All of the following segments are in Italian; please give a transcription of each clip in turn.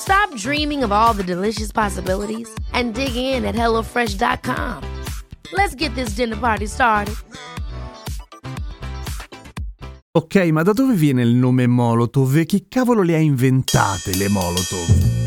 Stop dreaming of all the delicious possibilities and dig in at HelloFresh.com. Let's get this dinner party started. Ok, ma da dove viene il nome Molotov e chi cavolo le ha inventate le Molotov?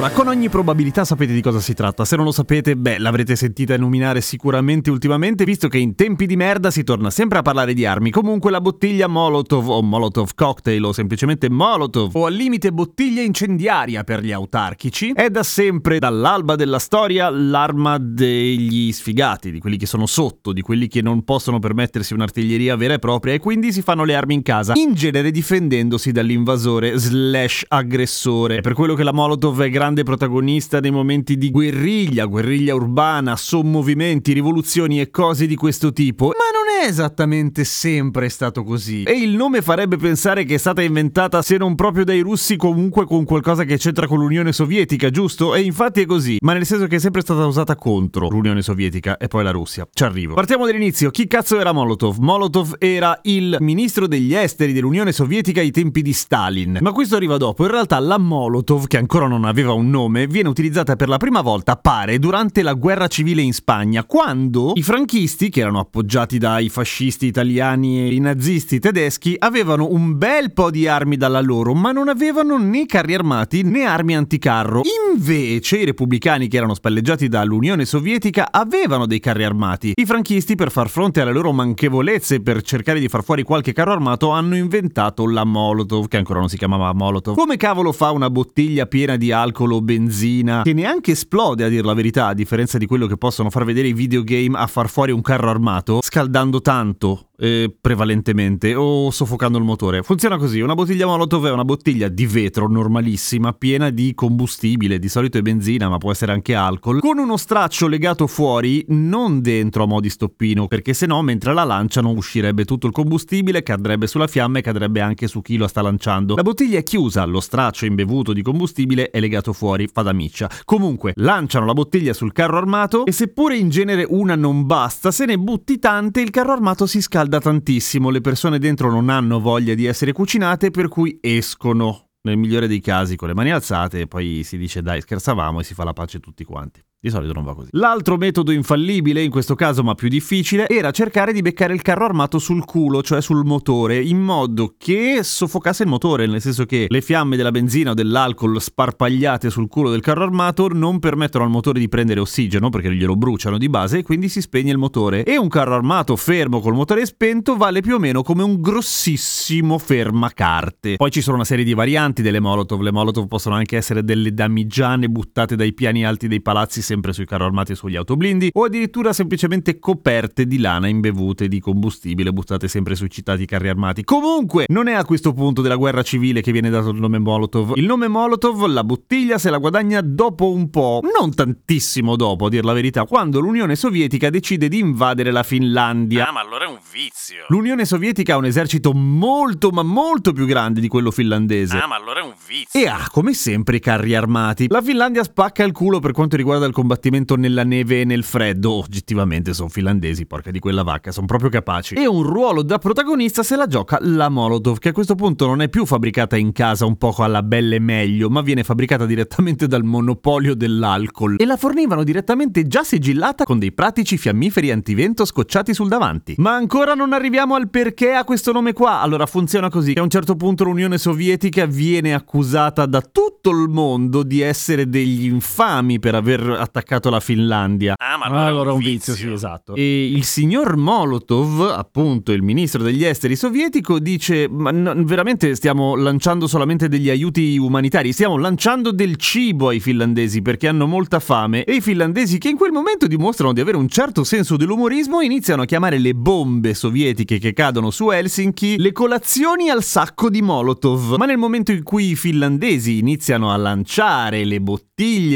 Ora, con ogni probabilità sapete di cosa si tratta. Se non lo sapete, beh, l'avrete sentita nominare sicuramente ultimamente, visto che in tempi di merda si torna sempre a parlare di armi. Comunque la bottiglia Molotov o Molotov Cocktail o semplicemente Molotov o al limite bottiglia incendiaria per gli autarchici è da sempre, dall'alba della storia, l'arma degli sfigati, di quelli che sono sotto, di quelli che non possono permettersi un'artiglieria vera e propria e quindi si fanno le armi in casa, in genere difendendosi dall'invasore slash aggressore. È per quello che la Molotov è grande grande protagonista nei momenti di guerriglia, guerriglia urbana, sommovimenti, rivoluzioni e cose di questo tipo, ma è esattamente sempre stato così. E il nome farebbe pensare che è stata inventata se non proprio dai russi comunque con qualcosa che c'entra con l'Unione Sovietica, giusto? E infatti è così, ma nel senso che è sempre stata usata contro l'Unione Sovietica e poi la Russia. Ci arrivo. Partiamo dall'inizio. Chi cazzo era Molotov? Molotov era il ministro degli esteri dell'Unione Sovietica ai tempi di Stalin. Ma questo arriva dopo. In realtà la Molotov, che ancora non aveva un nome, viene utilizzata per la prima volta, pare, durante la guerra civile in Spagna, quando i franchisti, che erano appoggiati dai fascisti italiani e i nazisti tedeschi, avevano un bel po' di armi dalla loro, ma non avevano né carri armati né armi anticarro. Invece i repubblicani, che erano spalleggiati dall'Unione Sovietica, avevano dei carri armati. I franchisti, per far fronte alle loro manchevolezze e per cercare di far fuori qualche carro armato, hanno inventato la Molotov, che ancora non si chiamava Molotov. Come cavolo fa una bottiglia piena di alcol o benzina, che neanche esplode a dir la verità, a differenza di quello che possono far vedere i videogame a far fuori un carro armato, scaldando tanto eh, prevalentemente o soffocando il motore. Funziona così: una bottiglia Molotov è una bottiglia di vetro normalissima, piena di combustibile, di solito è benzina, ma può essere anche alcol, con uno straccio legato fuori, non dentro a mo' di stoppino, perché se no, mentre la lanciano, uscirebbe tutto il combustibile, cadrebbe sulla fiamma e cadrebbe anche su chi lo sta lanciando. La bottiglia è chiusa, lo straccio imbevuto di combustibile è legato fuori, fa da miccia. Comunque, lanciano la bottiglia sul carro armato e seppure in genere una non basta, se ne butti tante, il carro armato si scalda tantissimo, le persone dentro non hanno voglia di essere cucinate, per cui escono nel migliore dei casi con le mani alzate e poi si dice dai scherzavamo e si fa la pace tutti quanti. Di solito non va così. L'altro metodo infallibile, in questo caso ma più difficile, era cercare di beccare il carro armato sul culo, cioè sul motore, in modo che soffocasse il motore, nel senso che le fiamme della benzina o dell'alcol sparpagliate sul culo del carro armato non permettono al motore di prendere ossigeno perché glielo bruciano di base e quindi si spegne il motore. E un carro armato fermo col motore spento vale più o meno come un grossissimo fermacarte. Poi ci sono una serie di varianti delle Molotov, le Molotov possono anche essere delle damigiane buttate dai piani alti dei palazzi sempre sui carro armati e sugli autoblindi, o addirittura semplicemente coperte di lana imbevute di combustibile buttate sempre sui citati carri armati. Comunque, non è a questo punto della guerra civile che viene dato il nome Molotov. Il nome Molotov, la bottiglia se la guadagna dopo un po', non tantissimo dopo, a dir la verità, quando l'Unione Sovietica decide di invadere la Finlandia. Ah, ma allora è un vizio. L'Unione Sovietica ha un esercito molto ma molto più grande di quello finlandese. Ah, ma allora è un vizio. E ha, come sempre, i carri armati. La Finlandia spacca il culo per quanto riguarda il combattimento nella neve e nel freddo. Oggettivamente sono finlandesi, porca di quella vacca, sono proprio capaci. E un ruolo da protagonista se la gioca la Molotov, che a questo punto non è più fabbricata in casa un poco alla belle meglio, ma viene fabbricata direttamente dal monopolio dell'alcol. E la fornivano direttamente già sigillata con dei pratici fiammiferi antivento scocciati sul davanti. Ma ancora non arriviamo al perché ha questo nome qua. Allora funziona così, che a un certo punto l'Unione Sovietica viene accusata da tutto il mondo di essere degli infami per aver attaccato la Finlandia. Ah, ma Ah, allora è un vizio, sì, esatto. E il signor Molotov, appunto il ministro degli esteri sovietico, dice: Ma no, veramente stiamo lanciando solamente degli aiuti umanitari, stiamo lanciando del cibo ai finlandesi perché hanno molta fame. E i finlandesi, che in quel momento dimostrano di avere un certo senso dell'umorismo, iniziano a chiamare le bombe sovietiche che cadono su Helsinki le colazioni al sacco di Molotov. Ma nel momento in cui i finlandesi iniziano a lanciare le bottiglie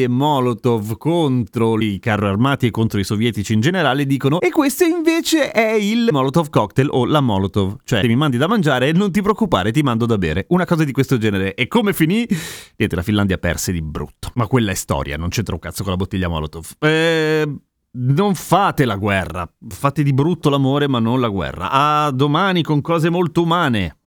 Molotov contro i carri armati e contro i sovietici in generale, dicono: E questo invece è il Molotov cocktail o la Molotov. Cioè, se mi mandi da mangiare, non ti preoccupare, ti mando da bere. Una cosa di questo genere. E come finì? Niente, la Finlandia perse di brutto. Ma quella è storia, non c'entra un cazzo con la bottiglia Molotov. Eh. Non fate la guerra, fate di brutto l'amore ma non la guerra. A domani con cose molto umane.